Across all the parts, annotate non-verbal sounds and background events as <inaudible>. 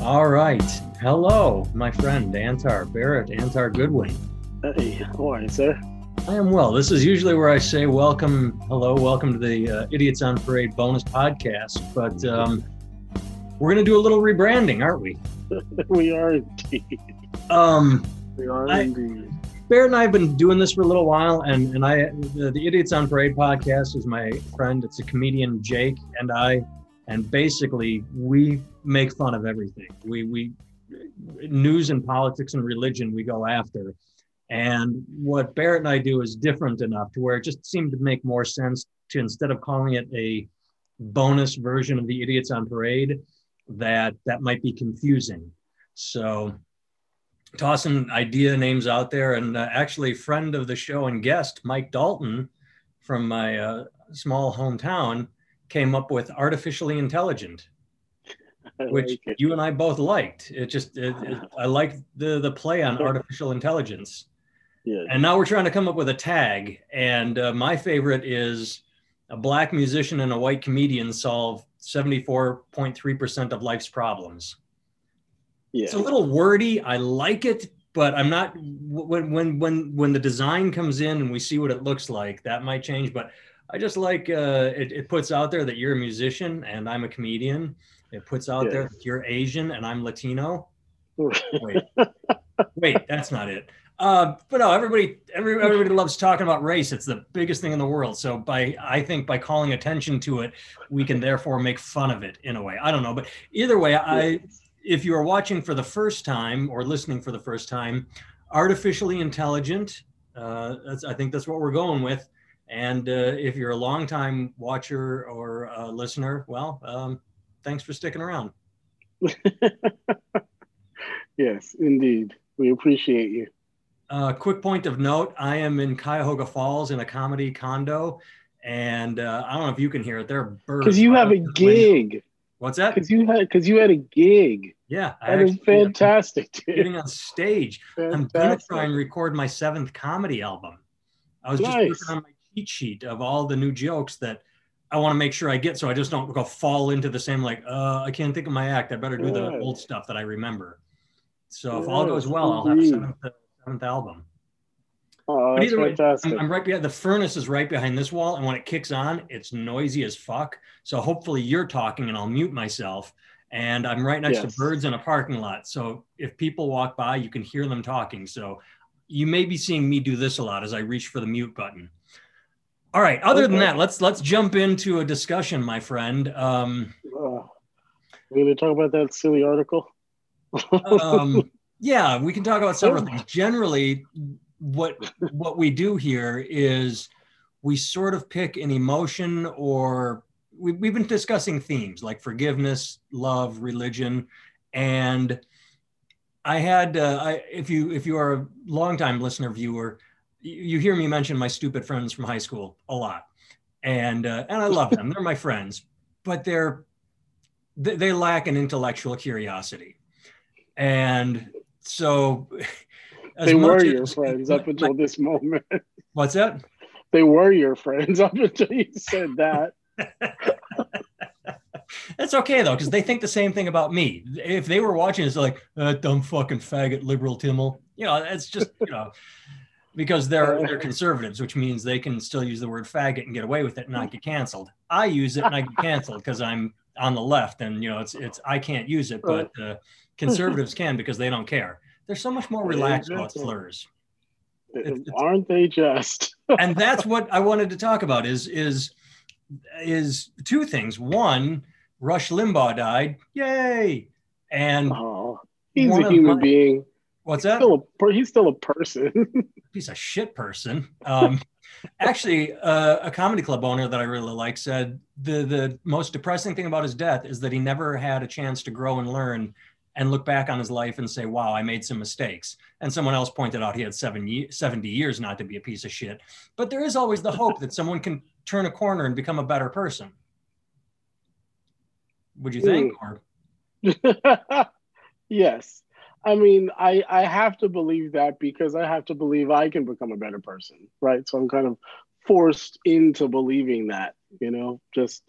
All right. Hello, my friend Antar Barrett, Antar Goodwin. Hey, how are you, sir? I am well. This is usually where I say welcome, hello, welcome to the uh, Idiots on Parade bonus podcast, but um, we're going to do a little rebranding, aren't we? <laughs> we are indeed. Um, We are I- indeed. Barrett and I have been doing this for a little while, and and I the, the Idiots on Parade podcast is my friend. It's a comedian Jake and I, and basically we make fun of everything. We we news and politics and religion we go after, and what Barrett and I do is different enough to where it just seemed to make more sense to instead of calling it a bonus version of the Idiots on Parade, that that might be confusing. So tossing idea names out there and uh, actually friend of the show and guest mike dalton from my uh, small hometown came up with artificially intelligent <laughs> which like you and i both liked it just it, it, <laughs> i like the the play on artificial intelligence Yeah. and now we're trying to come up with a tag and uh, my favorite is a black musician and a white comedian solve 74.3% of life's problems yeah. it's a little wordy. I like it, but I'm not when when when when the design comes in and we see what it looks like, that might change. But I just like uh, it, it puts out there that you're a musician and I'm a comedian. It puts out there that you're Asian and I'm Latino. Wait, wait, that's not it. Uh, but no, everybody, every, everybody loves talking about race. It's the biggest thing in the world. So by, I think by calling attention to it, we can therefore make fun of it in a way. I don't know, but either way, I, if you are watching for the first time or listening for the first time, artificially intelligent. Uh, that's, I think that's what we're going with. And uh, if you're a longtime watcher or uh, listener, well, um, thanks for sticking around. <laughs> yes, indeed. We appreciate you. Uh, quick point of note: I am in Cuyahoga Falls in a comedy condo, and uh, I don't know if you can hear it. There are birds. Because you have a the window. gig. What's that? Because you had because you had a gig. Yeah, I That is actually fantastic, dude. Getting on stage. I'm gonna try and record my seventh comedy album. I was just working on my cheat sheet of all the new jokes that I want to make sure I get, so I just don't go fall into the same like, uh, I can't think of my act. I better do the old stuff that I remember. So if all goes well, I'll have a seventh, seventh album. Oh, But either way, fantastic. I'm, I'm right behind the furnace is right behind this wall, and when it kicks on, it's noisy as fuck. So hopefully you're talking, and I'll mute myself. And I'm right next Yes. to birds in a parking lot, so if people walk by, you can hear them talking. So you may be seeing me do this a lot as I reach for the mute button. All right. Other than that, let's let's jump into a discussion, my friend. Um, Oh, we're gonna talk about that silly article. um, <laughs> yeah, we can talk about several things. Generally, what what we do here is we sort of pick an emotion, or we, we've been discussing themes like forgiveness, love, religion, and I had uh, I, if you if you are a longtime listener viewer, you, hear me mention my stupid friends from high school a lot, and uh, and I love them. They're my friends, but they're they, they lack an intellectual curiosity and so as they were your as- friends up until <laughs> this moment. what's that They were your friends up until you said that. <laughs> that's okay though because they think the same thing about me if they were watching it's like uh, dumb fucking faggot liberal timmel you know it's just you know because they're they're <laughs> conservatives which means they can still use the word faggot and get away with it and not get canceled i use it and i get canceled because i'm on the left and you know it's it's i can't use it but uh, conservatives can because they don't care they're so much more relaxed about slurs It's- it's- Aren't they just? <laughs> and that's what I wanted to talk about is is is two things. One, Rush Limbaugh died. Yay! And Oh, he's a human my- being. What's that? Still a, he's still a person. <laughs> Piece of shit person. Um, actually, uh, a comedy club owner that I really like said the the most depressing thing about his death is that he never had a chance to grow and learn and look back on his life and say, "Wow, I made some mistakes." And someone else pointed out he had seven ye- 70 years not to be a piece of shit. But there is always the hope that someone can turn a corner and become a better person. Would you think? Or <laughs> yes. I mean, I I have to believe that because I have to believe I can become a better person, right? So I'm kind of forced into believing that, you know, just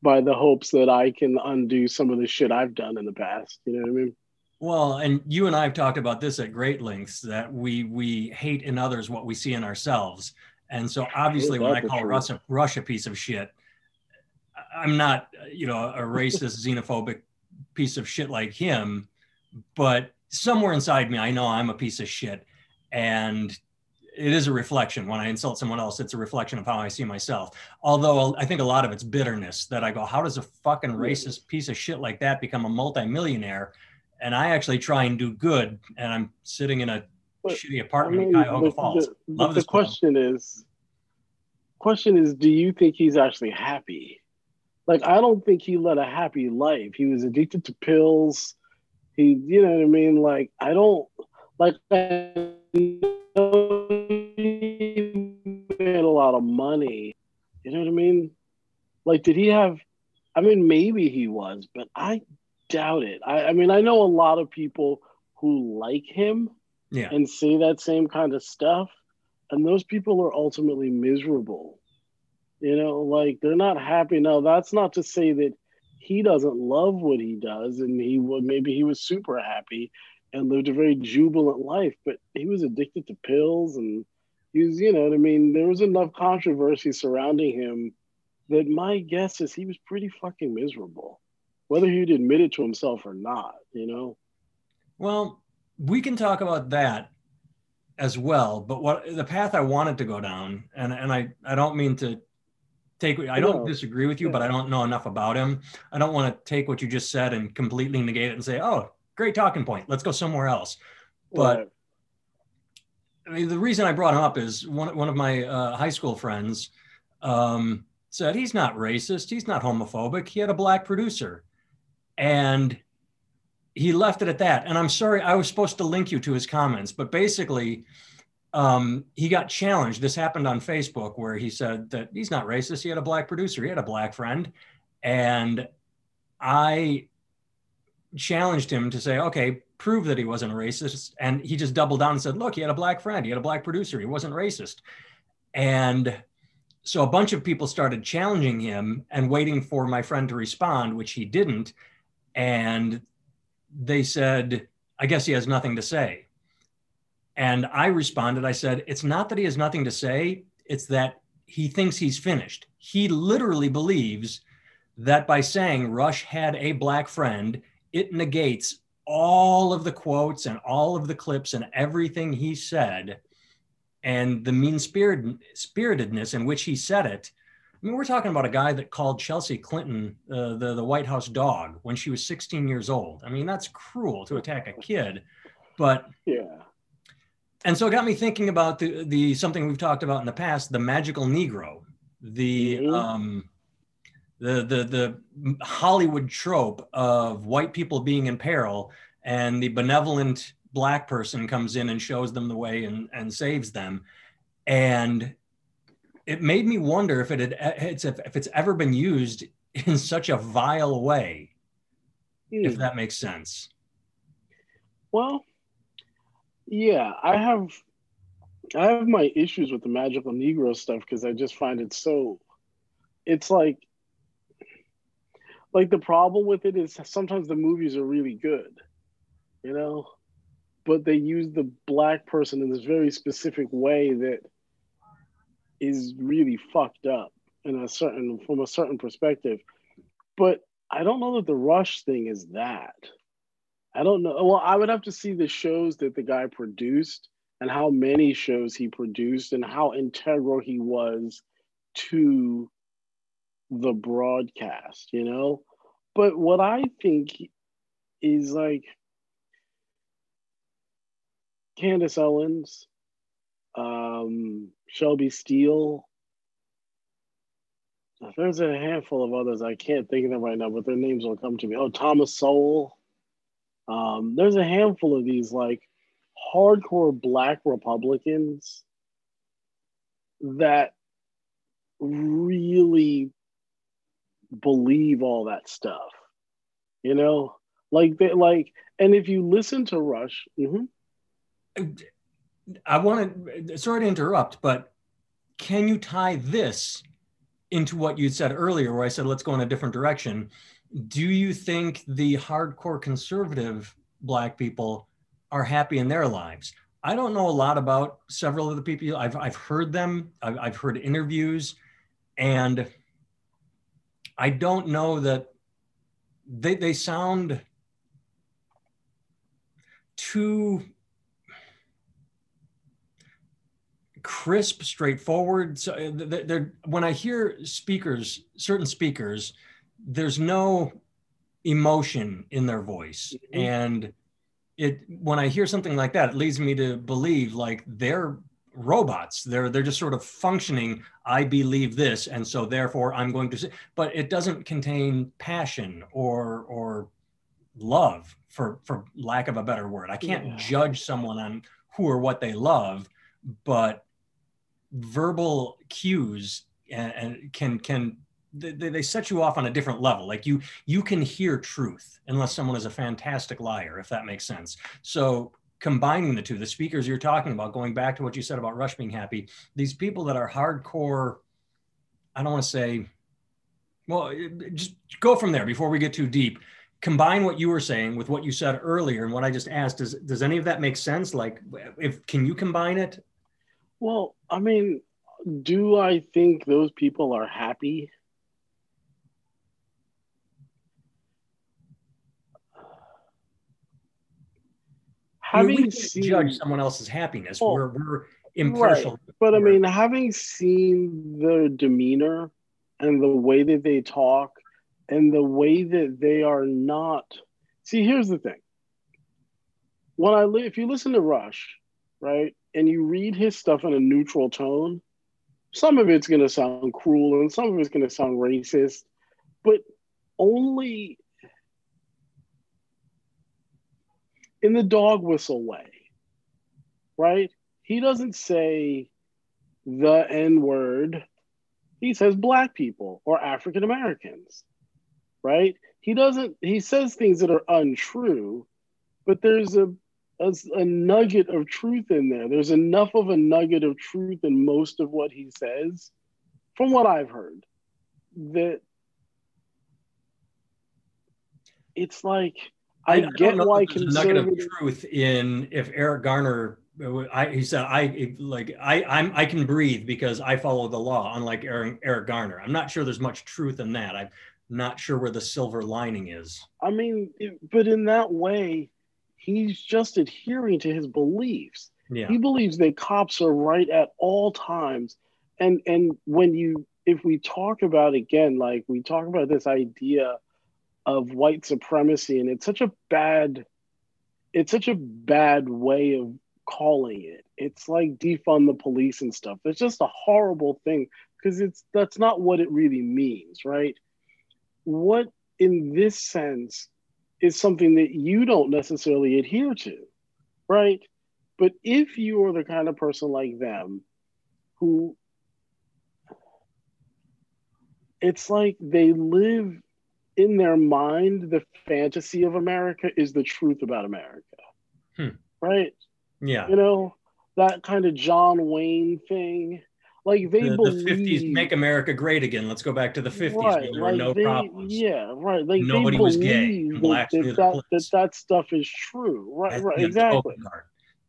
by the hopes that I can undo some of the shit I've done in the past. You know what I mean? Well, and you and I have talked about this at great lengths that we we hate in others what we see in ourselves. And so obviously when I call Russ a, Rush a piece of shit, I'm not, you know, a racist, <laughs> xenophobic piece of shit like him, but somewhere inside me, I know I'm a piece of shit. And it is a reflection. When I insult someone else, it's a reflection of how I see myself. Although I think a lot of it's bitterness that I go, how does a fucking racist piece of shit like that become a multimillionaire? And I actually try and do good. And I'm sitting in a but, shitty apartment I mean, in Cuyahoga Falls. The, Love the question is, question is, do you think he's actually happy? Like, I don't think he led a happy life. He was addicted to pills. He, you know what I mean? Like, I don't like. I he made a lot of money. You know what I mean? Like, did he have? I mean, maybe he was, but I doubt it. I, I mean, I know a lot of people who like him yeah. and say that same kind of stuff, and those people are ultimately miserable. You know, like they're not happy. Now, that's not to say that he doesn't love what he does, and he would maybe he was super happy and lived a very jubilant life, but he was addicted to pills and he was, you know what I mean? There was enough controversy surrounding him that my guess is he was pretty fucking miserable, whether he'd admit it to himself or not, you know? Well, we can talk about that as well, but what the path I wanted to go down, and, and I, I don't mean to take, I don't disagree with you, but I don't know enough about him. I don't want to take what you just said and completely negate it and say, oh, great talking point. Let's go somewhere else. But right. I mean, the reason I brought him up is one, one of my uh, high school friends um, said he's not racist, he's not homophobic. He had a black producer, and he left it at that. And I'm sorry, I was supposed to link you to his comments, but basically, um, he got challenged. This happened on Facebook where he said that he's not racist. He had a black producer, he had a black friend, and I challenged him to say, okay, prove that he wasn't a racist. And he just doubled down and said, look, he had a black friend, he had a black producer, he wasn't racist. And so a bunch of people started challenging him and waiting for my friend to respond, which he didn't. And they said, I guess he has nothing to say. And I responded, I said, it's not that he has nothing to say, it's that he thinks he's finished. He literally believes that by saying Rush had a black friend, it negates all of the quotes and all of the clips and everything he said and the mean spirit, spiritedness in which he said it. I mean, we're talking about a guy that called Chelsea Clinton uh, the, the White House dog when she was 16 years old. I mean, that's cruel to attack a kid, but yeah. And so it got me thinking about the, the something we've talked about in the past, the magical Negro, the mm-hmm. um, the the the Hollywood trope of white people being in peril and the benevolent black person comes in and shows them the way and, and saves them. And it made me wonder if it had it's if, if it's ever been used in such a vile way, mm. if hmm. that makes sense. Well, yeah, I have I have my issues with the magical Negro stuff because I just find it so it's like like the problem with it is sometimes the movies are really good, you know, but they use the black person in this very specific way that is really fucked up in a certain from a certain perspective. But I don't know that the rush thing is that. I don't know. Well, I would have to see the shows that the guy produced and how many shows he produced and how integral he was to the broadcast, you know? But what I think is like Candace Owens, um, Shelby Steele. There's a handful of others I can't think of them right now, but their names will come to me. Oh, Thomas Sowell. Um, there's a handful of these like hardcore black Republicans that really believe all that stuff. You know, like they like, and if you listen to Rush, mm-hmm. I want to sorry to interrupt, but can you tie this into what you said earlier, where I said, let's go in a different direction. Do you think the hardcore conservative Black people are happy in their lives? I don't know a lot about several of the people. I've, I've heard them, I've, I've heard interviews, and I don't know that they, they sound too crisp, straightforward. So uh, they're, when I hear speakers, certain speakers, there's no emotion in their voice, mm-hmm. and it when I hear something like that, it leads me to believe like they're robots. They're they're just sort of functioning. I believe this, and so therefore I'm going to say. But it doesn't contain passion or or love, for for lack of a better word. I can't yeah. judge someone on who or what they love, but verbal cues and, and can can they, they set you off on a different level. Like you you can hear truth unless someone is a fantastic liar if that makes sense. So combining the two the speakers you're talking about going back to what you said about rush being happy these people that are hardcore i don't want to say well eh, just go from there before we get too deep. Combine what you were saying with what you said earlier and what i just asked. Does does any of that make sense? Like if can you combine it? Well, I mean, do I think those people are happy? Having I mean, we seen, judge someone else's happiness, well, we're, we're impartial. Right. But I mean, having seen their demeanor and the way that they talk and the way that they are not. See, here's the thing. When I li- if you listen to Rush, right? And you read his stuff in a neutral tone, some of it's going to sound cruel and some of it's going to sound racist, but only in the dog whistle way, right? He doesn't say the N word, he says black people or African Americans, right? He doesn't, he says things that are untrue, but there's a a, a nugget of truth in there. There's enough of a nugget of truth in most of what he says, from what I've heard, that it's like I, I get why conservative truth in if Eric Garner. I, he said, "I like I I'm I can breathe because I follow the law." Unlike Eric, Eric Garner, I'm not sure there's much truth in that. I'm not sure where the silver lining is. I mean, it, but in that way, he's just adhering to his beliefs. Yeah. He believes that cops are right at all times. And and when you if we talk about again, like we talk about this idea of white supremacy, and it's such a bad, it's such a bad way of calling it. It's like defund the police and stuff. It's just a horrible thing because it's that's not what it really means, right? What in this sense is something that you don't necessarily adhere to, right? But if you are the kind of person like them who it's like they live in their mind the fantasy of America is the truth about America. Hmm. Right? Yeah. You know, that kind of John Wayne thing. Like they the, believe the 50s make America great again. Let's go back to the 50s right, there like were no they, problems. Yeah, right. Like nobody was gay. That, that, that, that, that stuff is true. Right, right, exactly.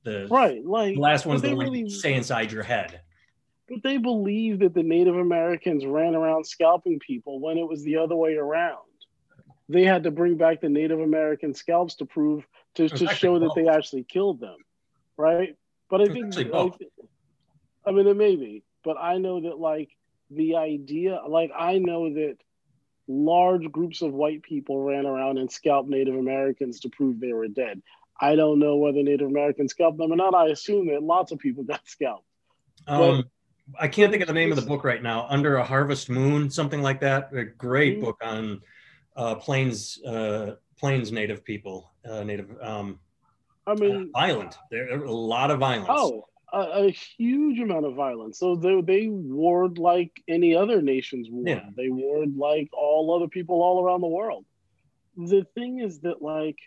The, right, like the last one's the one really, stay inside your head. But they believe that the Native Americans ran around scalping people when it was the other way around. They had to bring back the Native American scalps to prove to, to show both. that they actually killed them, right? But I think, I, I mean, it may be, but I know that like the idea, like I know that large groups of white people ran around and scalped Native Americans to prove they were dead. I don't know whether Native Americans scalped them or not. I assume that lots of people <laughs> got scalped. Um, I can't think of the name of the book right now. Under a Harvest Moon, something like that. A great mm-hmm. book on uh, Plains uh, Plains Native people, uh, Native. Um, I mean, uh, violent. There are a lot of violence. Oh, a, a, huge amount of violence. So they, they warred like any other nation's war. Yeah. They warred like all other people all around the world. The thing is that like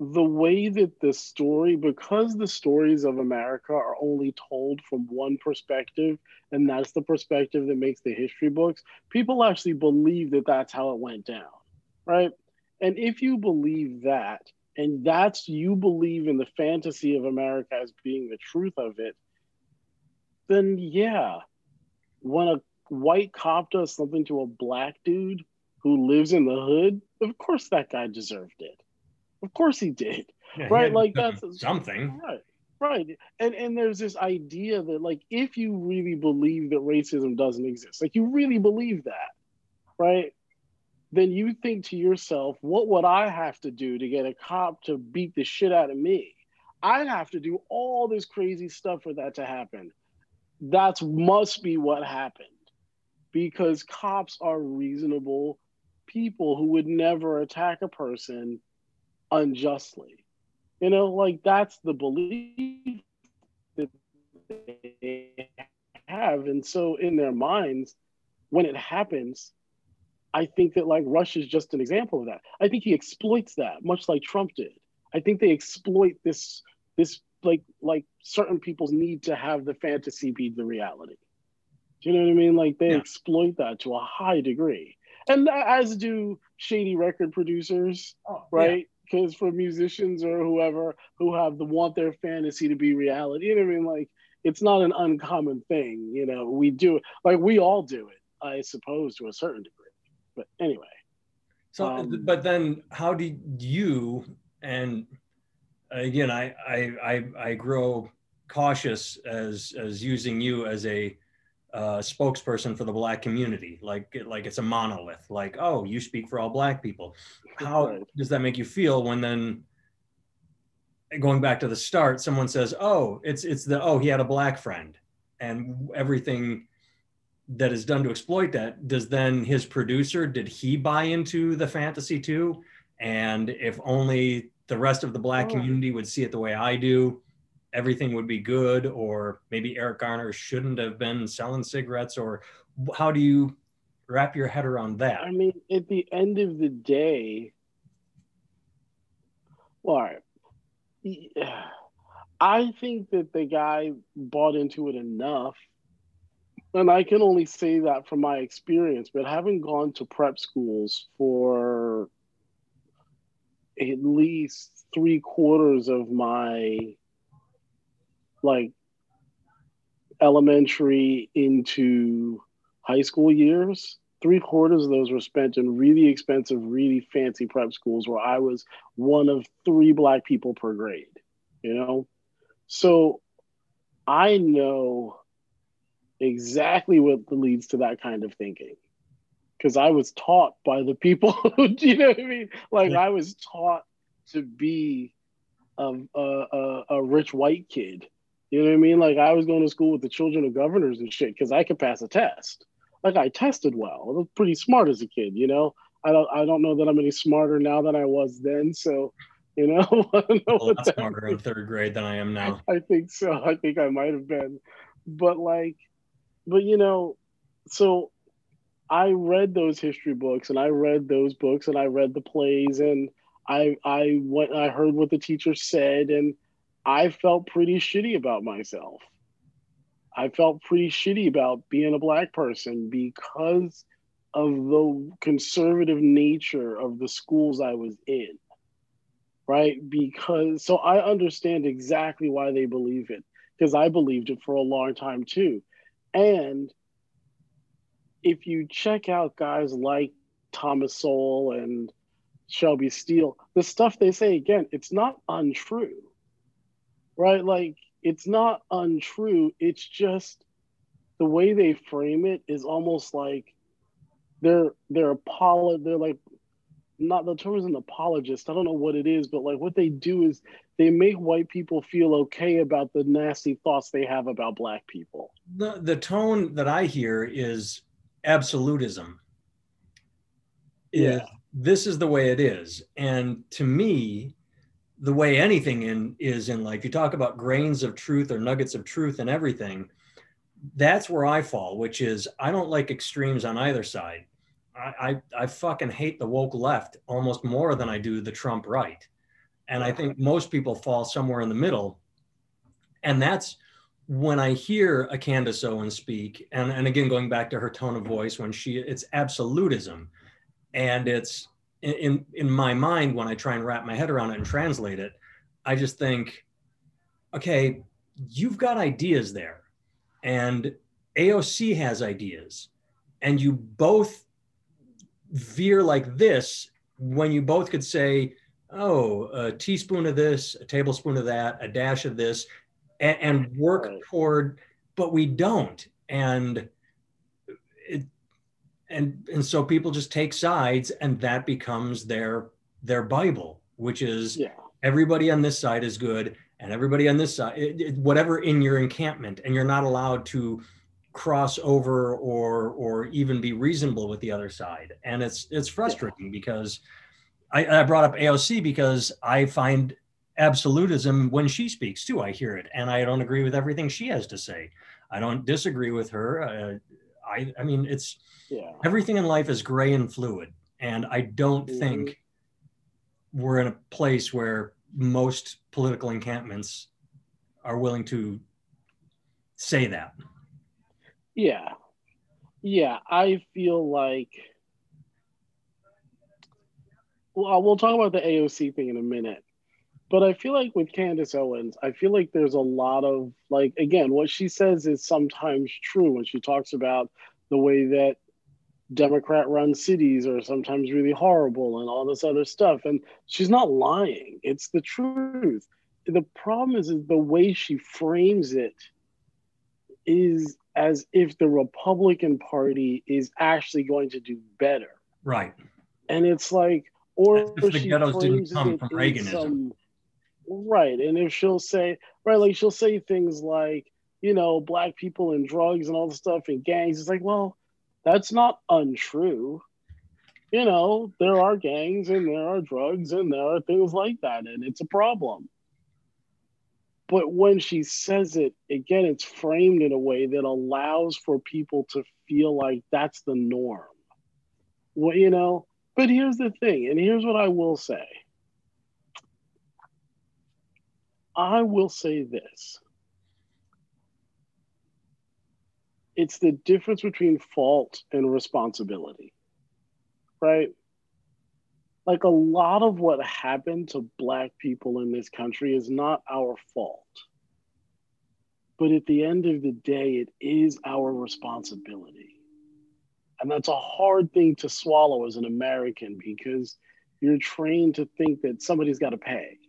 the way that the story, because the stories of America are only told from one perspective, and that's the perspective that makes the history books, people actually believe that that's how it went down, right? And if you believe that, and that's you believe in the fantasy of America as being the truth of it, then yeah, when a white cop does something to a black dude who lives in the hood, of course that guy deserved it. Of course he did. Yeah, right? Like that's something. Right. Right. And and there's this idea that like if you really believe that racism doesn't exist, like you really believe that, right? Then you think to yourself, what would I have to do to get a cop to beat the shit out of me? I'd have to do all this crazy stuff for that to happen. That must be what happened because cops are reasonable people who would never attack a person unjustly. You know, like that's the belief that they have. And so in their minds, when it happens, I think that like Rush is just an example of that. I think he exploits that, much like Trump did. I think they exploit this this like like certain people's need to have the fantasy be the reality. Do you know what I mean? Like they yeah. exploit that to a high degree, and as do shady record producers, oh, right? Because for musicians or whoever who have the want their fantasy to be reality, you know what I mean? Like it's not an uncommon thing. You know, we do it. Like we all do it, I suppose, to a certain degree. But anyway. So, um, but then how did you and again, I I I, I grow cautious as as using you as a uh, spokesperson for the black community like like it's a monolith like oh you speak for all black people. How does that make you feel when then going back to the start someone says oh it's it's the oh he had a black friend and everything that is done to exploit that does then his producer did he buy into the fantasy too? And if only the rest of the black oh. community would see it the way i do everything would be good or maybe eric garner shouldn't have been selling cigarettes or how do you wrap your head around that? I mean at the end of the day well, i think that the guy bought into it enough and i can only say that from my experience but having gone to prep schools for at least three quarters of my like elementary into high school years, three quarters of those were spent in really expensive, really fancy prep schools where I was one of three black people per grade, you know? So I know exactly what leads to that kind of thinking because I was taught by the people. <laughs> do you know what I mean? Like I was taught to be a, a, a, rich white kid you know what I mean? Like I was going to school with the children of governors and shit because I could pass a test. Like I tested well. I was pretty smart as a kid, you know. I don't I don't know that I'm any smarter now than I was then. So, you know, <laughs> I don't know a lot smarter in third grade than I am now. I think so. I think I might have been. But like but you know, so I read those history books and I read those books and I read the plays and I I went I heard what the teacher said and I felt pretty shitty about myself. I felt pretty shitty about being a black person because of the conservative nature of the schools I was in. Right? Because so I understand exactly why they believe it because I believed it for a long time too. And if you check out guys like Thomas Sowell and Shelby Steele, the stuff they say again, it's not untrue right? Like it's not untrue. It's just the way they frame it is almost like they're they're apolo they're like not the term is an apologist. I don't know what it is, but like what they do is they make white people feel okay about the nasty thoughts they have about black people. The the tone that I hear is absolutism. Yeah. this is the way it is. And to me, the way anything in is in life you talk about grains of truth or nuggets of truth and everything that's where i fall which is i don't like extremes on either side I, I, I fucking hate the woke left almost more than i do the trump right And I think most people fall somewhere in the middle. And that's when I hear a Candace Owens speak, and, and again, going back to her tone of voice, when she, it's absolutism. And it's in, in my mind, when I try and wrap my head around it and translate it, I just think, okay, you've got ideas there. And AOC has ideas. And you both veer like this when you both could say, oh, a teaspoon of this, a tablespoon of that, a dash of this, and, and work toward, but we don't. And and and so people just take sides, and that becomes their their bible, which is yeah. everybody on this side is good, and everybody on this side, it, it, whatever in your encampment, and you're not allowed to cross over or or even be reasonable with the other side and it's it's frustrating yeah. because I, I brought up aoc because i find absolutism when she speaks too i hear it and i don't agree with everything she has to say i don't disagree with her uh, i i mean it's yeah. everything in life is gray and fluid and i don't mm-hmm. think we're in a place where most political encampments are willing to say that yeah. Yeah, I feel like well, we'll talk about the AOC thing in a minute. But I feel like with Candace Owens, I feel like there's a lot of like again, what she says is sometimes true when she talks about the way that Democrat run cities are sometimes really horrible and all this other stuff. And she's not lying. It's the truth. The problem is, is the way she frames it is as if the Republican Party is actually going to do better. Right. And it's like, or if the ghettos didn't come from Reaganism. Some, right. And if she'll say, right, like she'll say things like, you know, black people and drugs and all the stuff and gangs. It's like, well, that's not untrue. You know, there are gangs and there are drugs and there are things like that, and it's a problem. But when she says it, again, it's framed in a way that allows for people to feel like that's the norm. Well, you know, but here's the thing, and here's what I will say. I will say this. It's the difference between fault and responsibility, right? like a lot of what happened to black people in this country is not our fault but at the end of the day it is our responsibility and that's a hard thing to swallow as an american because you're trained to think that somebody's got to pay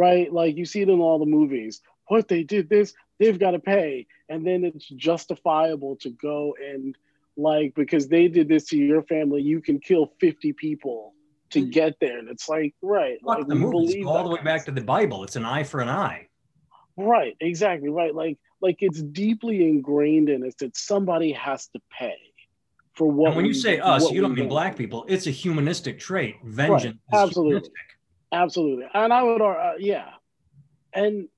right like you see it in all the movies what they did this they've got to pay and then it's justifiable to go and like because they did this to your family you can kill 50 people to get there. And it's like, right. like, the movies all the way back to the Bible. It's an eye for an eye. Right, exactly. Right. Like like it's deeply ingrained in us that somebody has to pay for what and when you say us, you don't mean black people. It's a humanistic trait. Vengeance. Right. Absolutely. Humanistic. Absolutely. And I would uh, yeah. And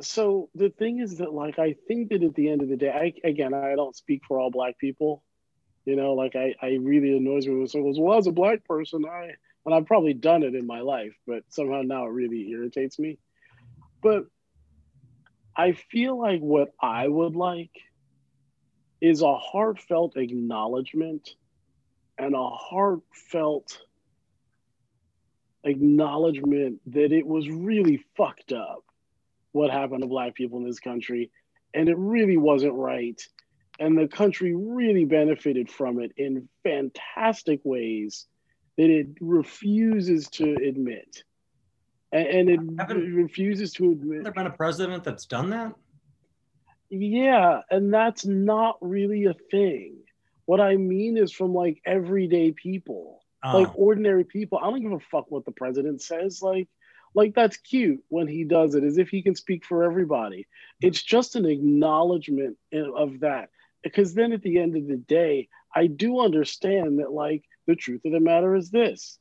so the thing is that like I think that at the end of the day, I again I don't speak for all black people, you know, like I, I really annoys me when someone goes, Well, as a black person, I and I've probably done it in my life, but somehow now it really irritates me. But I feel like what I would like is a heartfelt acknowledgement and a heartfelt acknowledgement that it was really fucked up what happened to black people in this country and it really wasn't right and the country really benefited from it in fantastic ways that it refuses to admit. And, and it, it refuses to admit. There been a president that's done that? Yeah, and that's not really a thing. What I mean is from like everyday people, oh. like ordinary people. I don't give a fuck what the president says. Like, like that's cute when he does it, as if he can speak for everybody. It's just an acknowledgement of that because then at the end of the day, I do understand that like the truth of the matter is this.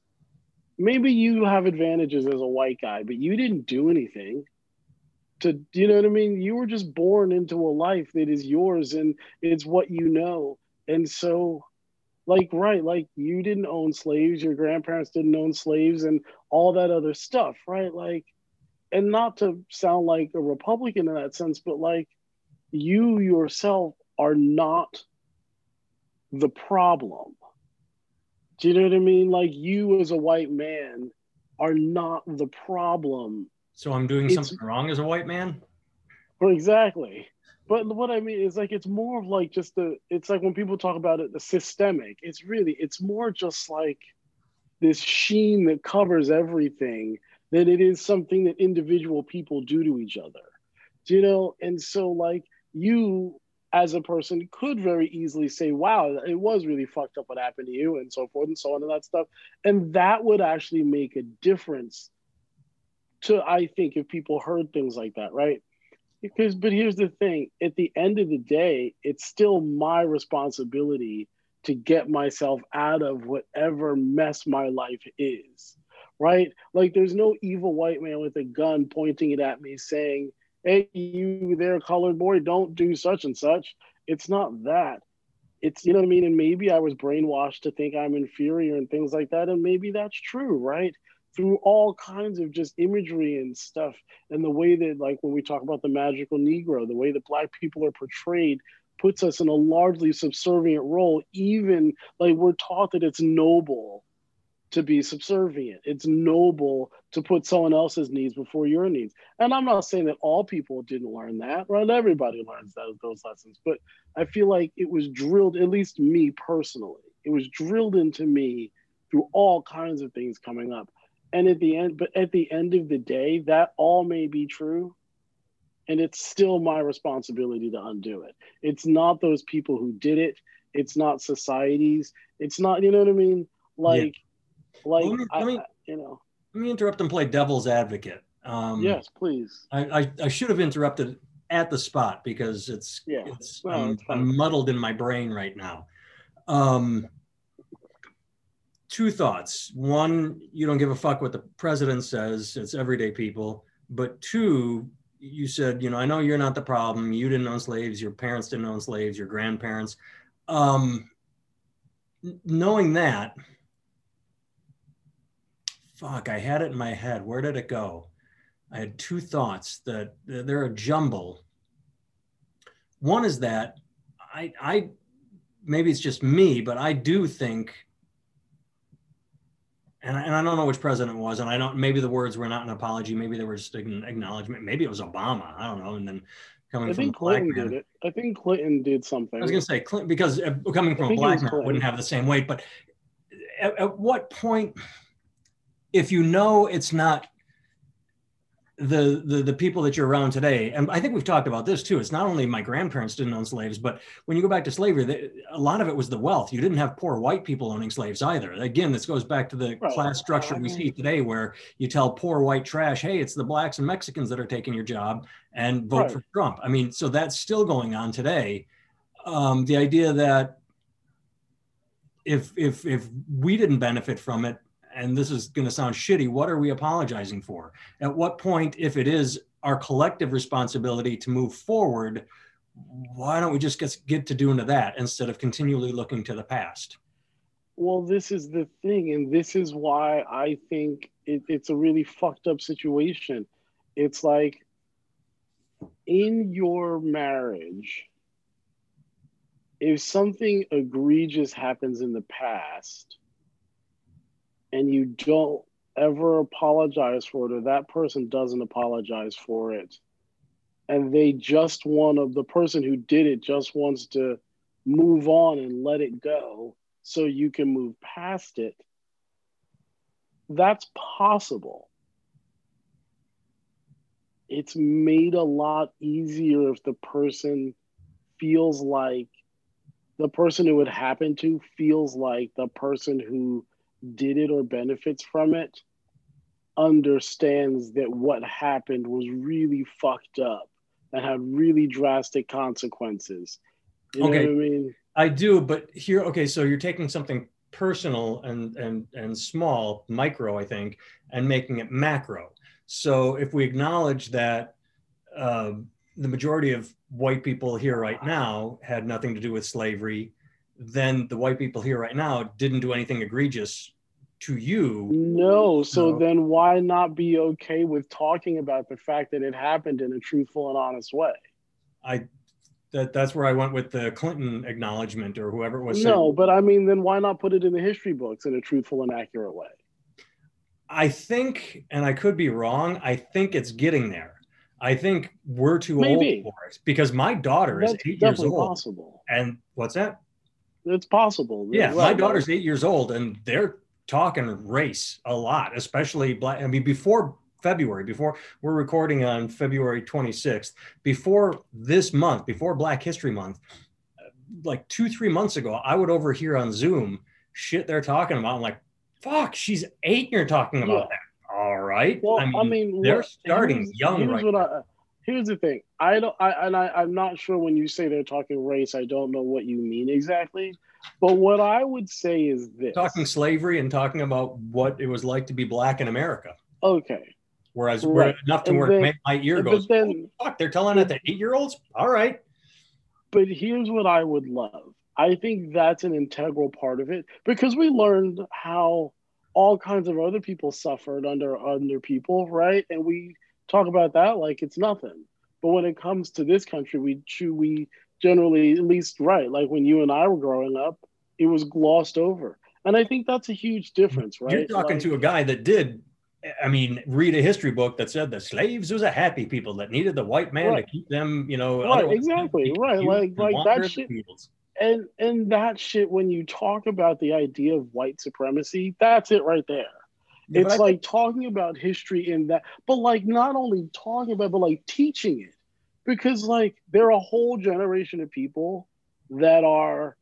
Maybe you have advantages as a white guy, but you didn't do anything to you know what I mean? You were just born into a life that is yours and it's what you know. And so like right like you didn't own slaves your grandparents didn't own slaves and all that other stuff right? Like and not to sound like a republican in that sense but like you yourself are not the problem. Do you know what i mean? Like you as a white man are not the problem. So i'm doing it's, something wrong as a white man? Well, exactly but what I mean is like it's more of like just the it's like when people talk about it, the systemic, it's really it's more just like this sheen that covers everything than it is something that individual people do to each other. Do you know? And so like you as a person could very easily say, wow, it was really fucked up what happened to you, and so forth and so on and that stuff. And that would actually make a difference to, I think, if people heard things like that, right? Because but here's the thing. At the end of the day it's still my responsibility to get myself out of whatever mess my life is right? Like there's no evil white man with a gun pointing it at me saying hey you there colored boy don't do such and such. It's not that. It's you know what i mean? And maybe i was brainwashed to think i'm inferior and things like that and maybe that's true right through all kinds of just imagery and stuff and the way that like when we talk about the magical negro the way that black people are portrayed puts us in a largely subservient role even like we're taught that it's noble to be subservient. It's noble to put someone else's needs before your needs. And i'm not saying that all people didn't learn that. Right everybody learns that, those lessons but i feel like it was drilled at least me personally it was drilled into me through all kinds of things coming up and at the end but at the end of the day that all may be true. And it's still my responsibility to undo it. It's not those people who did it. It's not societies it's not you know what i mean? Like yeah. like let me, I, let me, you know. Let me interrupt and play devil's advocate. Um yes please. I i, I should have interrupted at the spot because it's yeah. it's, well, I'm, I'm muddled in my brain right now. Um two thoughts. One, you don't give a fuck what the president says, it's everyday people. But two, you said, you know, I know you're not the problem. You didn't own slaves, your parents didn't own slaves, your grandparents. Um, knowing that, fuck, I had it in my head. Where did it go? I had two thoughts that they're a jumble. One is that I, I, maybe it's just me, but I do think and, and I don't know which president was, and I don't. Maybe the words were not an apology. Maybe they were just an acknowledgement. Maybe it was Obama. I don't know. And then coming I from think Clinton man, did it. I think Clinton did something. I was going to say Clinton because uh, coming from a black man wouldn't have the same weight. But at, at what point, if you know it's not the, the the people that you're around today and i think we've talked about this too it's not only my grandparents didn't own slaves but when you go back to slavery they, a lot of it was the wealth you didn't have poor white people owning slaves either again this goes back to the right. class structure we see today where you tell poor white trash hey it's the blacks and mexicans that are taking your job and vote right. for trump i mean so that's still going on today um, the idea that if if if we didn't benefit from it and this is going to sound shitty, what are we apologizing for? At what point, if it is our collective responsibility to move forward, why don't we just get, get to doing that instead of continually looking to the past? Well, this is the thing, and this is why I think it, it's a really fucked up situation. It's like in your marriage, if something egregious happens in the past, and you don't ever apologize for it or that person doesn't apologize for it. And they just want to the person who did it just wants to move on and let it go so you can move past it. That's possible. It's made a lot easier if the person feels like the person who it happened to feels like the person who did it or benefits from it understands that what happened was really fucked up and had really drastic consequences. You okay. I mean? I do, but here, okay, so you're taking something personal and and and small, micro, I think, and making it macro. So if we acknowledge that uh, the majority of white people here right now had nothing to do with slavery, then the white people here right now didn't do anything egregious to you. No, so No. then why not be okay with talking about the fact that it happened in a truthful and honest way? I that that's where I went with the Clinton acknowledgement or whoever it was. No, but I mean, then why not put it in the history books in a truthful and accurate way? I think, and I could be wrong. I think it's getting there. I think we're too Maybe. old for it because my daughter is eight years old. possible. And what's that? It's possible. Yeah, Right, my daughter's eight years old, and they're talking race a lot, especially black. I mean, before February, before we're recording on February 26th, before this month, before Black History Month, like two, three months ago, I would overhear on Zoom shit they're talking about. I'm like, fuck, she's eight, and you're talking about Yeah. that. All right. Well, I mean, they're starting young Here's right what now. I. Here's the thing. I don't. I and I. I'm not sure when you say they're talking race. I don't know what you mean exactly. But what I would say is this. talking slavery and talking about what it was like to be black in America. Okay. Whereas Right. where enough to And where then- my- ear but goes, then- oh, fuck, they're telling it to eight year olds? All right. But here's what I would love. I think that's an integral part of it because we learned how all kinds of other people suffered under under people, right? And we talk about that like it's nothing. But when it comes to this country, we we generally, at least right, like when you and I were growing up, it was glossed over. And I think that's a huge difference, right? You're talking Like- to a guy that did, I mean, read a history book that said the slaves was a happy people that needed the white man Right. to keep them, you know, Right, exactly, right, like- like that shit- fields. and and that shit when you talk about the idea of white supremacy, that's it right there. Yeah, it's I like talking about history in that, but like not only talking about, but like teaching it, because like there are a whole generation of people that are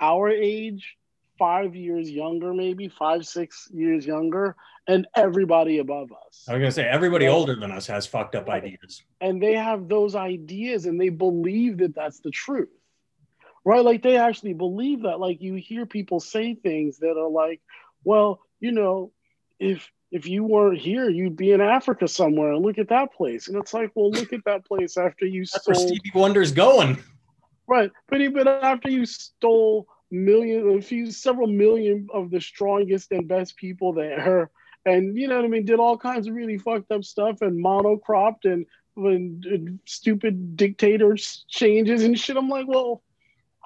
our age, five years younger, maybe five, six years younger, and everybody above us. I was gonna say everybody Well- older than us has fucked up Right. ideas. and they have those ideas and they believe that that's the truth right like they actually believe that like you hear people say things that are like well you know if if you weren't here you'd be in africa somewhere. And look at that place. And it's like well look at that place after you That's where stole Stevie Wonder's going. right. But even after you stole million a few several million of the strongest and best people there. And you know what i mean? Did all kinds of really fucked up stuff and monocropped and when and stupid dictators changes and shit. I'm like well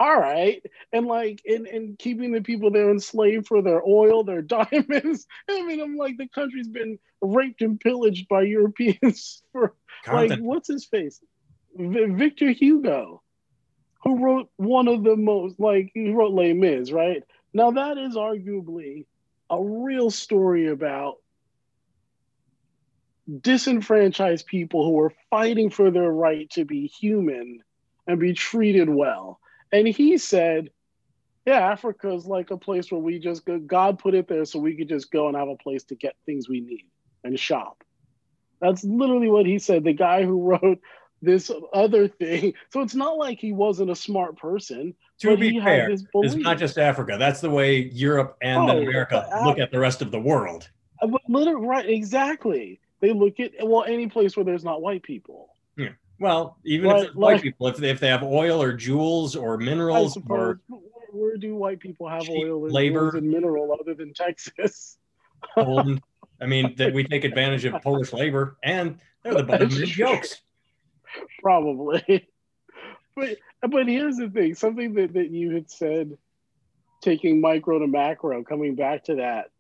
all right and like and, and keeping the people there enslaved for their oil their <laughs> diamonds i mean i'm like the country's been raped and pillaged by europeans <laughs> for like what's his face V- victor hugo who wrote one of the most like he wrote Les Mis, right? Now that is arguably a real story about disenfranchised people who are fighting for their right to be human and be treated well. And he said, Yeah, Africa is like a place where we just go, God put it there so we could just go and have a place to get things we need and shop. That's literally what he said. The guy who <laughs> wrote this other thing. So it's not like he wasn't a smart person. To but be fair, it's not just Africa. That's the way Europe and Oh, America but look at the rest of the world. Uh, But literally, right, exactly. They look at well any place where there's not white people. Well, even if it's white like- people, if they, if they have oil or jewels or minerals or Where, do white people have oil and, labor. and mineral other than Texas? Poland, <laughs> I mean, that we take advantage of Polish labor and they're the butt of true. <laughs> jokes. Probably. but but here's the thing: something that, that you had said, taking micro to macro, coming back to that.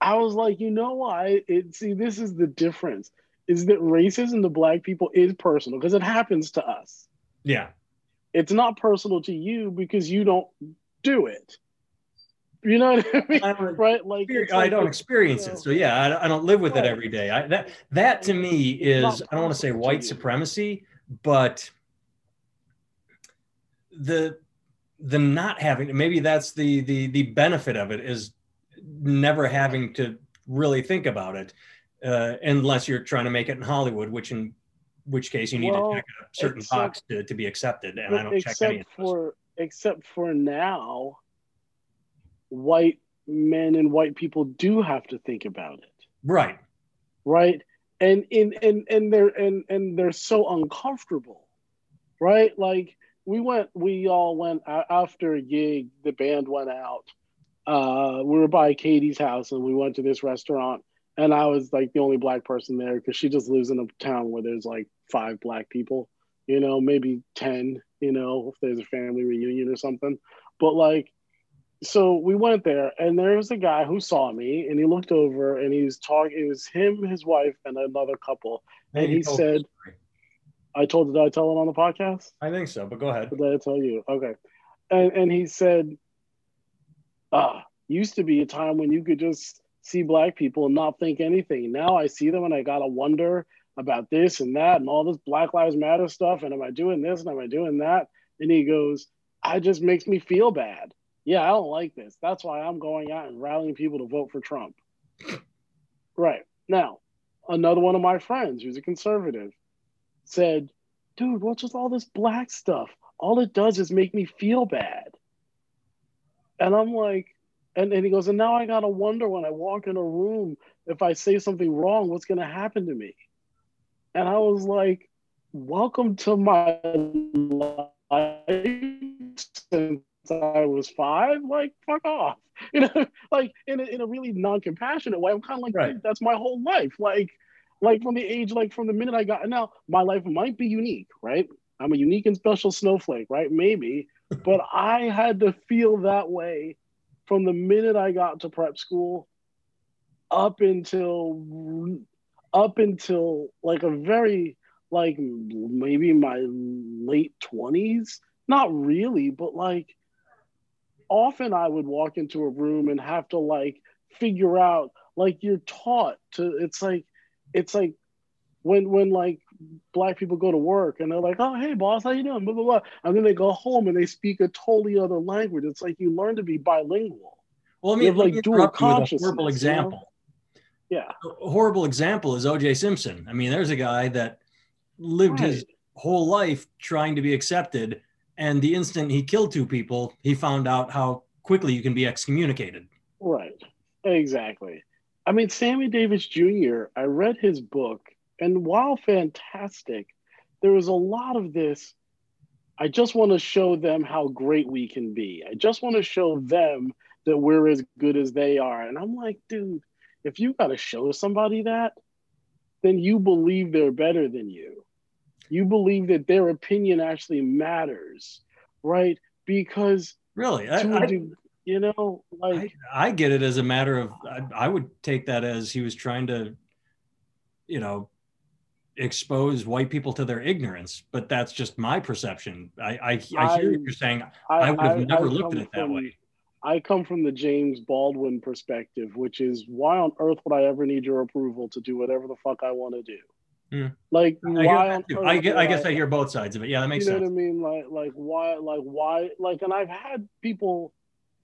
I was like, you know why? It see, this is the difference: is that racism to black people is personal because it happens to us. Yeah. It's not personal to you because you don't do it. You know what I mean? I don't, <laughs> right? Like I don't experience you it. So yeah, I, I don't live with it every day. I, that that to me is I don't want to say white supremacy, but the the not having maybe that's the the the benefit of it is never having to really think about it uh, unless you're trying to make it in Hollywood, which in which case you need Well, to check a certain except- box to, to be accepted, and I don't check any of except those. for except for now white men and white people do have to think about it Right. right and in and and they're and and they're so uncomfortable right like we went. We all went after a gig. The band went out. Uh, we were by Katie's house, and we went to this restaurant. And I was like the only black person there because she just lives in a town where there's like five black people. You know, maybe ten. You know, if there's a family reunion or something. But like, so we went there, and there was a guy who saw me, and he looked over, and he was talking. It was him, his wife, and another couple, and he said. I told did I tell it on the podcast? I think so, but go ahead. did I tell you? Okay. And and he said, ah, used to be a time when you could just see black people and not think anything. Now I see them and I gotta wonder about this and that and all this Black Lives Matter stuff. And am I doing this and am I doing that? And he goes, I just makes me feel bad. Yeah, I don't like this. That's why I'm going out and rallying people to vote for Trump. right. Now, another one of my friends who's a conservative said, dude, what's with all this black stuff? All it does is make me feel bad. And I'm like, and, and he goes, and now I gotta wonder when I walk in a room, if I say something wrong, what's gonna happen to me? And I was like, welcome to my life since I was five. Like, fuck off. <laughs> You know, like in a, in a really non-compassionate way. I'm kind of like, right. that's my whole life. Like, like from the age, like from the minute I got now, my life might be unique, right? I'm a unique and special snowflake, right? Maybe, <laughs> but I had to feel that way from the minute I got to prep school up until up until like a very like maybe my late 20s not really but like often i would walk into a room and have to like figure out like you're taught to it's like it's like when when like black people go to work and they're like, "Oh, hey, boss, how you doing?" Blah blah blah, and then they go home and they speak a totally other language. It's like you learn to be bilingual. Well, I mean, like dual consciousness. horrible example. You know? Yeah, a horrible example is O.J. Simpson. I mean, there's a guy that lived right. his whole life trying to be accepted, and the instant he killed two people, he found out how quickly you can be excommunicated. Right. Exactly. I mean, Sammy Davis Jr., I read his book, and while fantastic, there was a lot of this. I just want to show them how great we can be. I just want to show them that we're as good as they are. And I'm like, dude, if you got to show somebody that, then you believe they're better than you. You believe that their opinion actually matters, right? Because really, I, I, you know like I, I, get it as a matter of I, I, would take that as he was trying to you know expose white people to their ignorance but that's just my perception i i, I hear what you're saying i, would have never looked at it that from, way i come from the james baldwin perspective which is why on earth would i ever need your approval to do whatever the fuck i want to do Mm. Like I why I, get, I guess I, I hear both sides of it. Yeah, that makes you know sense. what I mean? Like like why like why like and I've had people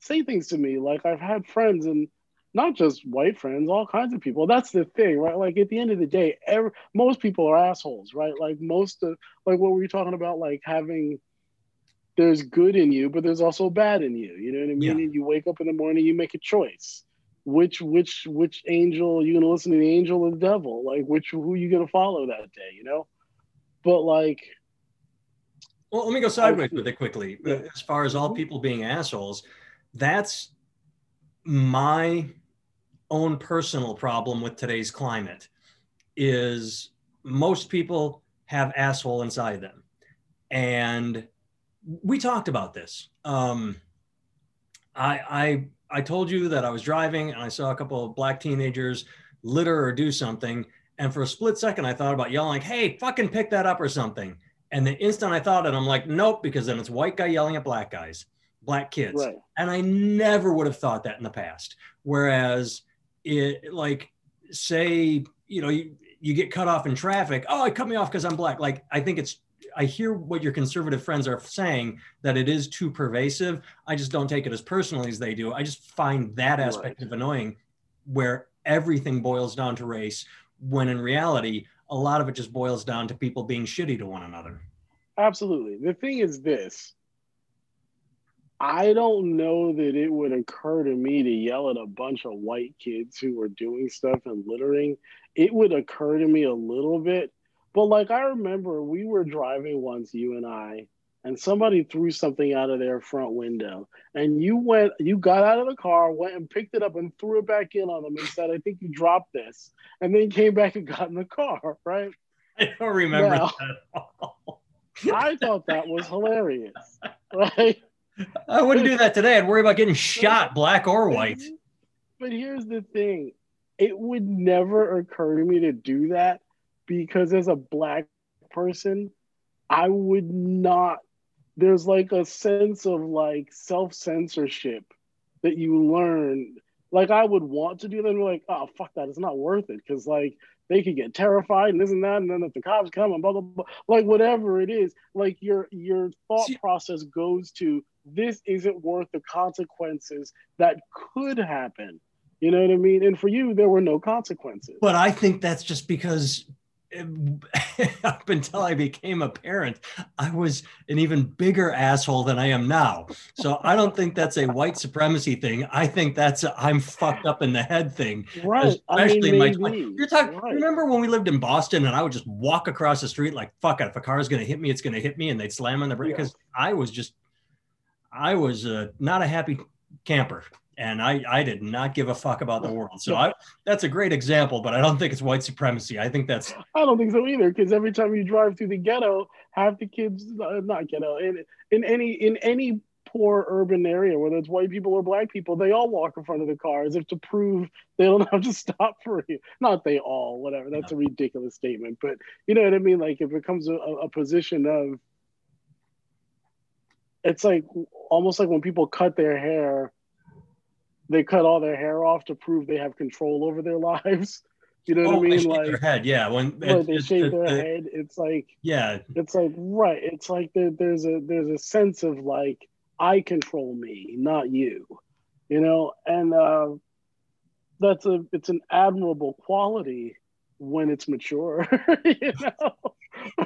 say things to me. Like I've had friends and not just white friends, all kinds of people. That's the thing, right? Like at the end of the day, every, most people are assholes, right? Like most of like what were you talking about? Like having there's good in you, but there's also bad in you. You know what I mean? Yeah. And you wake up in the morning, you make a choice. Which which which angel you gonna listen to the angel or the devil? Like which who you gonna follow that day, you know? But like well, let me go sideways with it quickly. Yeah. As far as all mm-hmm. people being assholes, that's my own personal problem with today's climate is most people have asshole inside them and we talked about this um, I, I i told you that i was driving and i saw a couple of black teenagers litter or do something and for a split second i thought about yelling like hey fucking pick that up or something and the instant i thought it i'm like nope because then it's white guy yelling at black guys black kids. Right. And I never would have thought that in the past. Whereas it like say, you know, you, you get cut off in traffic. Oh, it cut me off because I'm black. Like I think it's I hear what your conservative friends are saying that it is too pervasive. I just don't take it as personally as they do. I just find that aspect right. of annoying where everything boils down to race when in reality a lot of it just boils down to people being shitty to one another. Absolutely. The thing is this I don't know that it would occur to me to yell at a bunch of white kids who were doing stuff and littering. It would occur to me a little bit, but like I remember we were driving once, you and I, and somebody threw something out of their front window and you went you got out of the car went and picked it up and threw it back in on them and said i think you dropped this and then came back and got in the car right <laughs> I don't remember Now- that. i thought that was hilarious <laughs> right I wouldn't do that today. I'd worry about getting shot, black or white. but here's the thing it would never occur to me to do that because as a black person i would not there's like a sense of like self-censorship that you learn like i would want to do that and be like oh fuck that it's not worth it because like they could get terrified and this and that and then if the cops come and blah blah blah like whatever it is like your your thought process goes to this isn't worth the consequences that could happen you know what i mean and for you there were no consequences But I think that's just because um, <laughs> up until I became a parent, I was an even bigger asshole than I am now. So I don't think that's a white supremacy thing. I think that's a I'm fucked up in the head thing. right I mean, Especially my You're talking. Right. Remember when we lived in Boston and I would just walk across the street like fuck it. If a car is going to hit me, it's going to hit me, and they'd slam on the brake Yeah. because I was just, I was uh, not a happy camper, and I I did not give a fuck about the world. So <laughs> I that's a great example, but I don't think it's white supremacy. I think that's I don't think so either. Because every time you drive through the ghetto, half the kids, uh, not ghetto, in in any in any poor urban area, whether it's white people or black people, they all walk in front of the car as if to prove they don't have to <laughs> stop for you. Not they all, whatever. That's a ridiculous statement, but you know what I mean. Like if it comes a, a position of, it's like almost like when people cut their hair. They cut all their hair off to prove they have control over their <laughs> lives. You know what oh, I they mean? shave Like their head. Yeah, when it- they shave their it- head. It's like Yeah, it's like right. It's like there, there's a there's a sense of like I control me, not you. You know, and uh, that's a it's an admirable quality when it's mature. <laughs> you <laughs> know,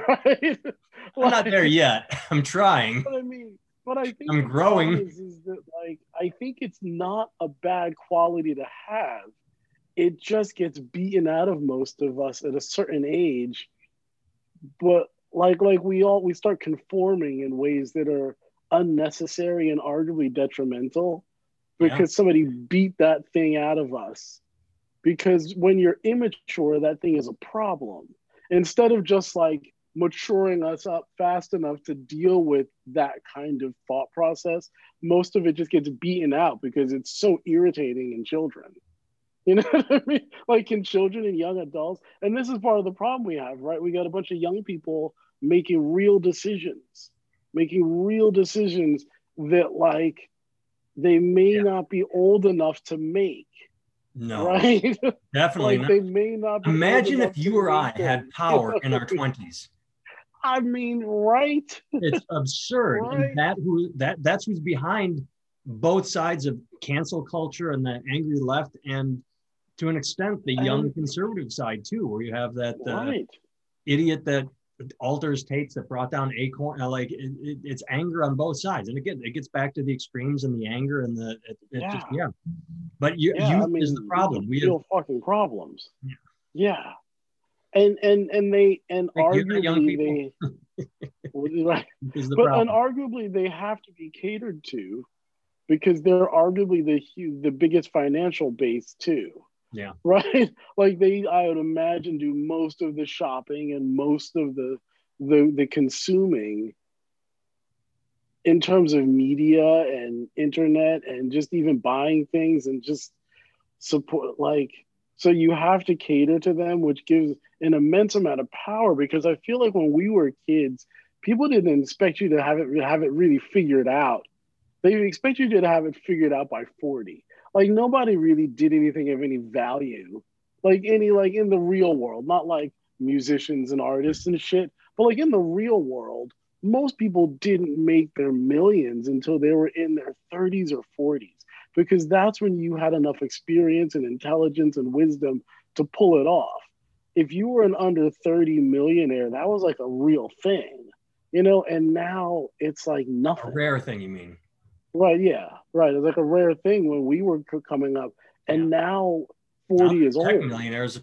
right? I'm not there yet. I'm trying. I mean, but I think I'm growing. Is, is that like I think it's not a bad quality to have. It just gets beaten out of most of us at a certain age. But like like we all we start conforming in ways that are unnecessary and arguably detrimental because somebody beat that thing out of us. Because when you're immature, that thing is a problem. Instead of just like maturing us up fast enough to deal with that kind of thought process, most of it just gets beaten out because it's so irritating in children. <laughs> You know what I mean? Like in children and young adults. And this is part of the problem we have, right? We got a bunch of young people making real decisions, making real decisions that like they may Yeah. not be old enough to make, No, right? <laughs> definitely like not. they may not be Imagine if you or I had <laughs> power in our 20s. I mean, right? It's absurd. Right. And that who that that's who's behind both sides of cancel culture and the angry left and to an extent the young conservative side too, where you have that uh, right. idiot that alters tapes that brought down acorn uh, like it, it, it's anger on both sides and again it gets back to the extremes and the anger and the it, it just yeah but you, Yeah, youth I mean, is the problem we have real fucking problems. Yeah. Yeah. And and and they and <laughs> Like, arguably they right. the but problem and arguably they have to be catered to because they're arguably the the biggest financial base too. Yeah. <laughs> Right? Like they I would imagine do most of the shopping and most of the the the consuming in terms of media and internet and just even buying things and just support like so you have to cater to them which gives an immense amount of power because i feel like when we were kids people didn't expect you to have it have it really figured out. They expect you to have it figured out by 40 like nobody really did anything of any value like any like in the real world not like musicians and artists and shit but like in the real world most people didn't make their millions until they were in their 30s or 40s because that's when you had enough experience and intelligence and wisdom to pull it off. If you were an under 30 millionaire, that was like a real thing, you know, and now it's like nothing. a rare thing you mean Right, yeah, right. It's like a rare thing when we were coming up, and now 40 Now, is old. millionaires.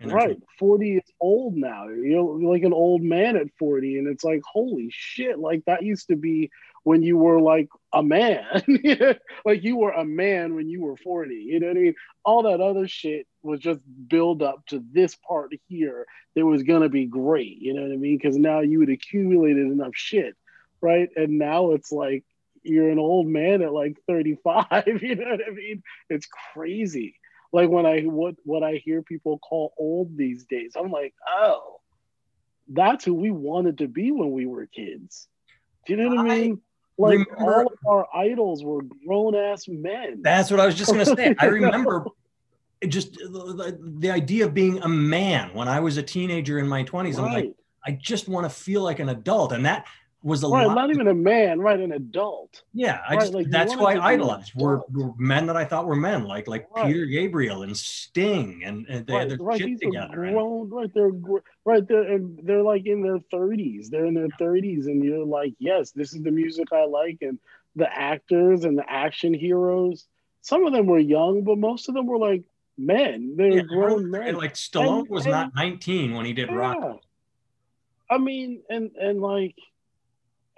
And there's- Right. 40 is old now. You're like an old man at 40. And it's like, holy shit. Like that used to be when you were like a man. <laughs> like you were a man when you were 40. You know what I mean? All that other shit was just build up to this part here that was going to be great. You know what I mean? Because now you had accumulated enough shit. Right. And now it's like you're an old man at like 35. <laughs> You know what I mean? It's crazy like when I what what I hear people call old these days, I'm like, oh, that's who we wanted to be when we were kids. Do you know what I, I mean? Like remember- all of our idols were grown ass men. That's what I was just going to say. I <laughs> remember just the, the idea of being a man when I was a teenager in my 20s. I'm like, I just want to feel like an adult. And that was a right. lot. Not even a man, right? An adult. yeah, I right, just like, that's who wanted I to be an idolized. Were, were men that I thought were men, like like Right. Peter Gabriel and Sting, and, and they had their right. shit together. grown, right? They're right. They're and they're like in their thirties. They're in their thirties, and you're like, yes, this is the music I like, and the actors and the action heroes. Some of them were young, but most of them were like men. They're Yeah, grown men. and like Stallone And- was and- not 19 when he did Rock. I mean, and and like,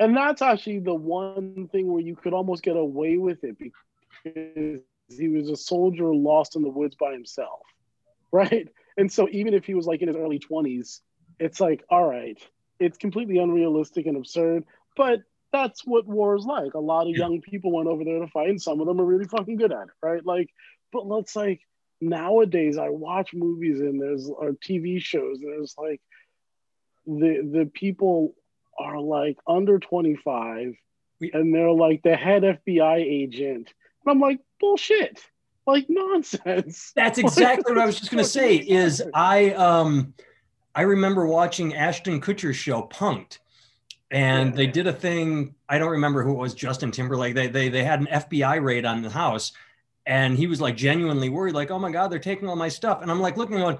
and that's actually the one thing where you could almost get away with it because he was a soldier lost in the woods by himself, <laughs> right? And so even if he was like in his early twenties, it's like, all right, it's completely unrealistic and absurd, but that's what war is like. A lot of young people went over there to fight, and some of them are really fucking good at it, right? Like, but let's like nowadays, I watch movies and there's or TV shows, and there's like the the people are like under 25 We- and they're like the head FBI agent. And I'm like, bullshit. Like nonsense. <laughs> That's exactly what I was just going to say. Is I um I remember watching Ashton Kutcher's show Punk'd, and Yeah. they did a thing. I don't remember who it was. Justin Timberlake. They they they had an FBI raid on the house, and he was like genuinely worried, like, "Oh my God, they're taking all my stuff." And I'm like looking, going,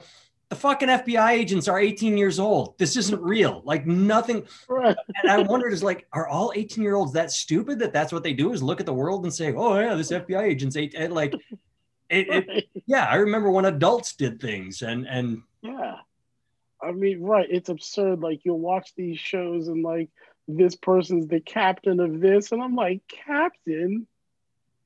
"The fucking FBI agents are 18 years old. This isn't real. Like nothing." Right. And I wondered, is like, are all 18 year olds that stupid that that's what they do? Is look at the world and say, "Oh yeah, this FBI agent's eight." and, Like, <laughs> it, it yeah, I remember when adults did things and and Yeah. I mean, right. It's absurd. Like you'll watch these shows and like this person's the captain of this, and I'm like, Captain,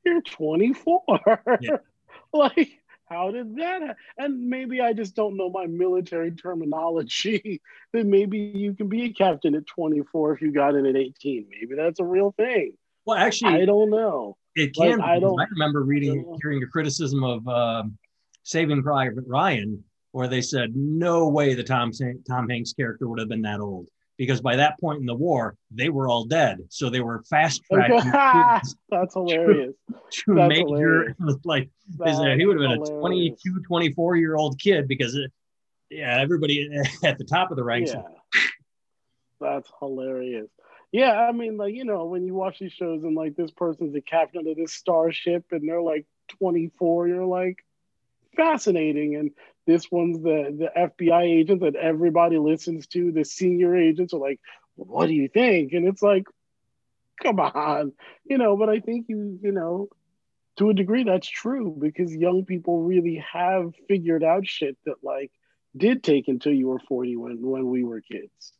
you're 24. Yeah. <laughs> like, how did that? Ha-? And maybe I just don't know my military terminology. <laughs> that maybe you can be a captain at 24 if you got in at 18. Maybe that's a real thing. well, actually, I don't know. it can. I I, don't- I remember reading, hearing a criticism of um, Saving Private Ryan, where they said no way the Tom Tom Hanks character would have been that old because by that point in the war they were all dead, so they were fast <laughs> tracking That's hilarious. <laughs> to That's major <laughs> like they said uh, he would have been a That's 22, hilarious. 24 year old kid because it, yeah, everybody at the top of the ranks. Yeah. That's hilarious. Yeah, I mean, like, you know, when you watch these shows and like this person's the captain of this starship and they're like 24, you're like, fascinating. And this one's the, the FBI agent that everybody listens to. The senior agents are like, what do you think? And it's like, come on, you know, but I think you, you know, to a degree that's true because young people really have figured out shit that like did take until you were 40 when when we were kids.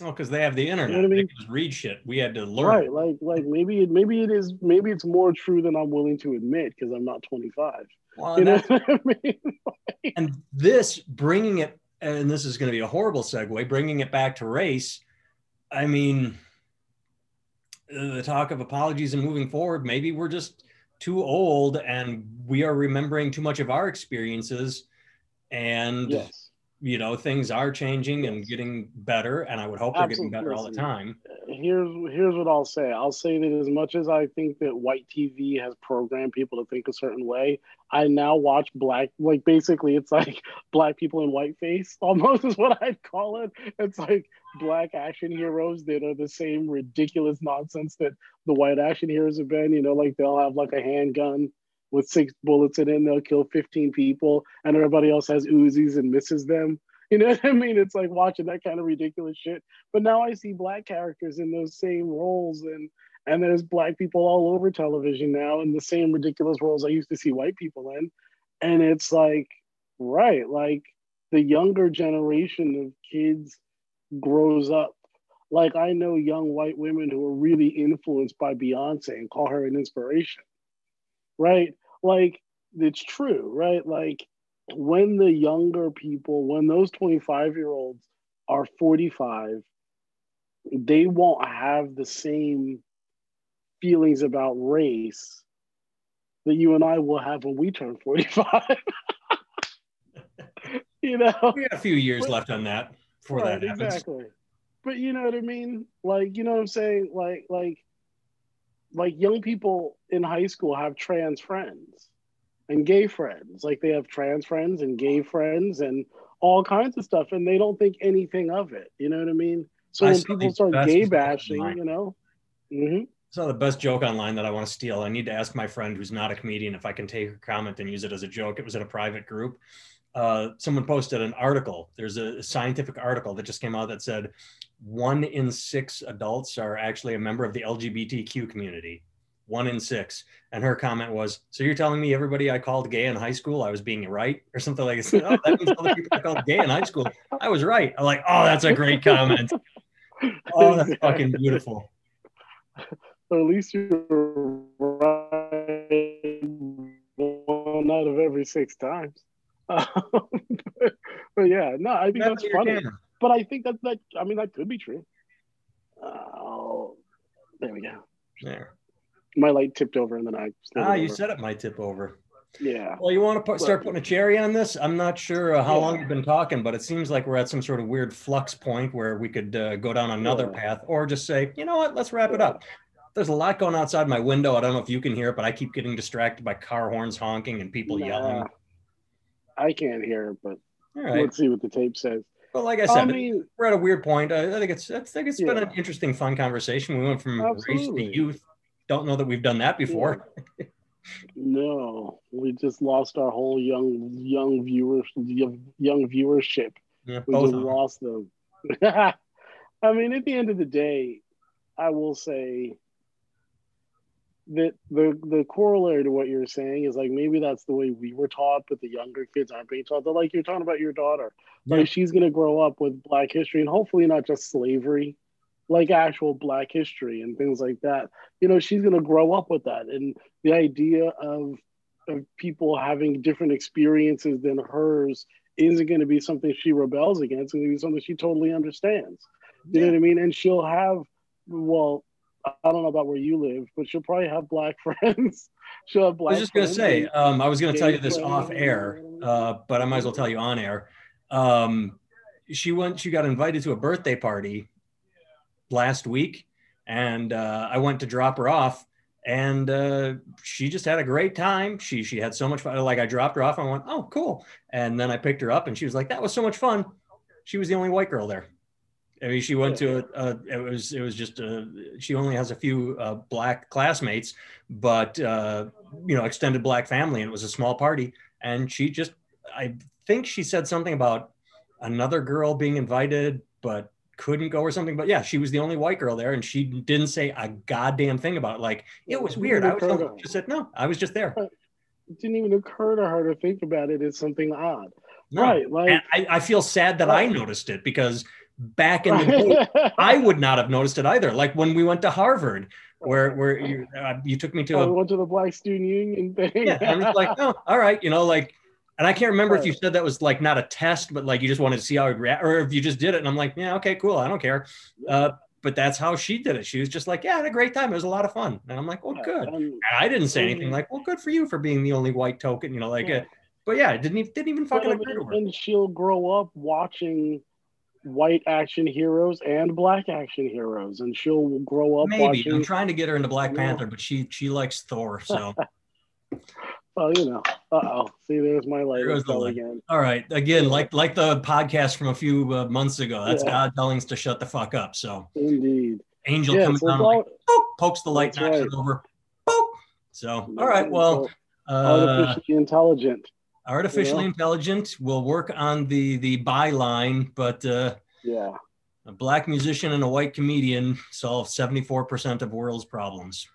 Oh, because they have the internet. You know I They mean? can just read shit. We had to learn. Right, like like maybe it maybe it is maybe it's more true than I'm willing to admit because I'm not 25. Well, You and know that's- what I <laughs> mean? and this bringing it and this is going to be a horrible segue bringing it back to race i mean the talk of apologies and moving forward maybe we're just too old and we are remembering too much of our experiences and Yes. You know things are changing and getting better and i would hope they're getting better all the time uh, Here's here's what I'll say. I'll say that as much as I think that white TV has programmed people to think a certain way, I now watch black like basically it's <laughs> like black people in whiteface almost <laughs> is what I'd call it. It's like black action heroes that are the same ridiculous nonsense that the white action heroes have been. You know, like they'll have like a handgun with six bullets in it, and they'll kill 15 people, and everybody else has Uzis and misses them. <laughs> You know what I mean? It's like watching that kind of ridiculous shit. But now I see black characters in those same roles, and and there's black people all over television now in the same ridiculous roles I used to see white people in, and it's like, right, like the younger generation of kids grows up. Like I know young white women who are really influenced by Beyonce and call her an inspiration, right? Like it's true, right? Like when the younger people, when those 25 year olds are 45, they won't have the same feelings about race that you and I will have when we turn 45. <laughs> you know, we got a few years but, left on that before right, that happens. Exactly. But you know what I mean? Like, you know what I'm saying? Like, like, like young people in high school have trans friends and gay friends. Like they have trans friends and gay friends and all kinds of stuff, and they don't think anything of it. You know what I mean? So I when people start gay bashing, you know. Mm-hmm. saw the best joke online that I want to steal. I need to ask my friend who's not a comedian if I can take her comment and use it as a joke. It was in a private group. Uh, someone posted an article. There's a scientific article that just came out that said one in six adults are actually a member of the LGBTQ community one in six. And her comment was, "So you're telling me everybody I called gay in high school, I was being right, or something like that? Oh, that means all the people I called gay in high school, I was right." I'm like, "Oh, that's a great comment. <laughs> Oh, that's fucking beautiful." at least you're right one out of every six times. Um, but, <laughs> but, yeah, no, I think that's, that's funny. But I think that that I mean that could be true. Oh, there we go. There my light tipped over and then I. Ah, you said it might tip over. Yeah. Well, you want to put, start putting a cherry on this? I'm not sure uh, how yeah. long you've been talking, but it seems like we're at some sort of weird flux point where we could uh, go down another yeah. path, or just say, you know what, let's wrap yeah. it up. There's a lot going outside my window. I don't know if you can hear it, but I keep getting distracted by car horns honking and people nah, yelling. I can't hear it, but let's see what the tape says. Well, like I said, I mean, we're at a weird point. I, think it's I think it's been an interesting, fun conversation. We went from Absolutely. race to youth don't know that we've done that before. no, we just lost our whole young young viewers young viewership. Yeah, we just lost them. <laughs> I mean, at the end of the day, I will say that the the corollary to what you're saying is like maybe that's the way we were taught, but the younger kids aren't being taught. They're like you're talking about your daughter. Yeah. Like she's gonna grow up with black history and hopefully not just slavery, like actual black history and things like that you know she's going to grow up with that and the idea of of people having different experiences than hers isn't going to be something she rebels against it's going to be something she totally understands you yeah. know what i mean and she'll have well i don't know about where you live but she'll probably have black <laughs> friends she'll have black i was just going to say um, i was going to tell you this off air uh, but i might as well tell you on air um, she went she got invited to a birthday party last week, and uh, I went to drop her off, and uh, she just had a great time. She she had so much fun. Like I dropped her off, and I went, "Oh, cool!" And then I picked her up, and she was like, "That was so much fun." She was the only white girl there. I mean, she went to a, a, it was it was just a, she only has a few uh, black classmates, but uh, you know, extended black family, and it was a small party. And she just, I think she said something about another girl being invited, but couldn't go or something. But yeah, she was the only white girl there, and she didn't say a goddamn thing about it. Like it was weird. I was just said no. I was just there. It didn't even occur to her to think about it as something odd. No. Right. Like I, I, feel sad that right. I noticed it because back in the day, <laughs> I would not have noticed it either. Like when we went to Harvard, where where you, <laughs> uh, you took me to oh, a, went to the Black Student Union thing. yeah, I was like, <laughs> oh, all right, you know, like and I can't remember right. if you said that was like not a test, but like you just wanted to see how it react, or if you just did it. And I'm like, yeah, okay, cool. I don't care. Uh, but that's how she did it. She was just like, yeah, I had a great time. It was a lot of fun. And I'm like, well, good. And I didn't say anything like, well, good for you for being the only white token, you know, like, yeah. uh, but yeah, it didn't even, didn't even fucking agree to her. And she'll grow up watching white action heroes and black action heroes, and she'll grow up. Maybe watching, I'm trying to get her into Black Panther, but she she likes Thor, so. <laughs> Oh, you know. Uh oh. See, there's my light. There's the again. All right. Again, like like the podcast from a few uh, months ago. That's yeah. God telling us to shut the fuck up. So. Indeed. Angel yeah, comes so down, like, poke, pokes the light, knocks right. it over. Poke. So, all right. Well, uh, artificially intelligent. Artificially intelligent. We'll work on the the byline, but uh, yeah. A black musician and a white comedian solve 74% of world's problems.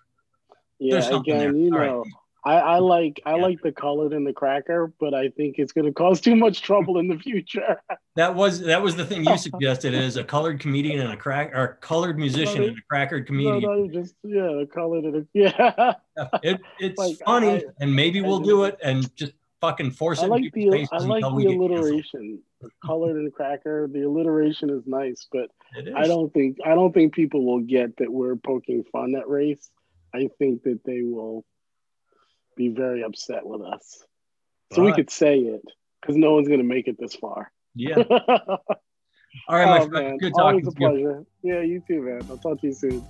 Yeah, again, you know, I, I like I like the colored and the cracker, but I think it's going to cause too much trouble in the future. <laughs> That was that was the thing you suggested is a colored comedian and a crack or colored musician and a crackered comedian. No, no, just yeah, colored and a, yeah. It, it's Like, funny, I- and maybe we'll do it and just fucking force it I like the I like the alliteration, colored and cracker. The alliteration is nice, but is. I don't think I don't think people will get that we're poking fun at race. I think that they will be very upset with us. So we could say it because no one's going to make it this far. Yeah. <laughs> All right, my oh, friend. man. Good talking Always a you. pleasure. Yeah, you too, man. I'll talk to you soon.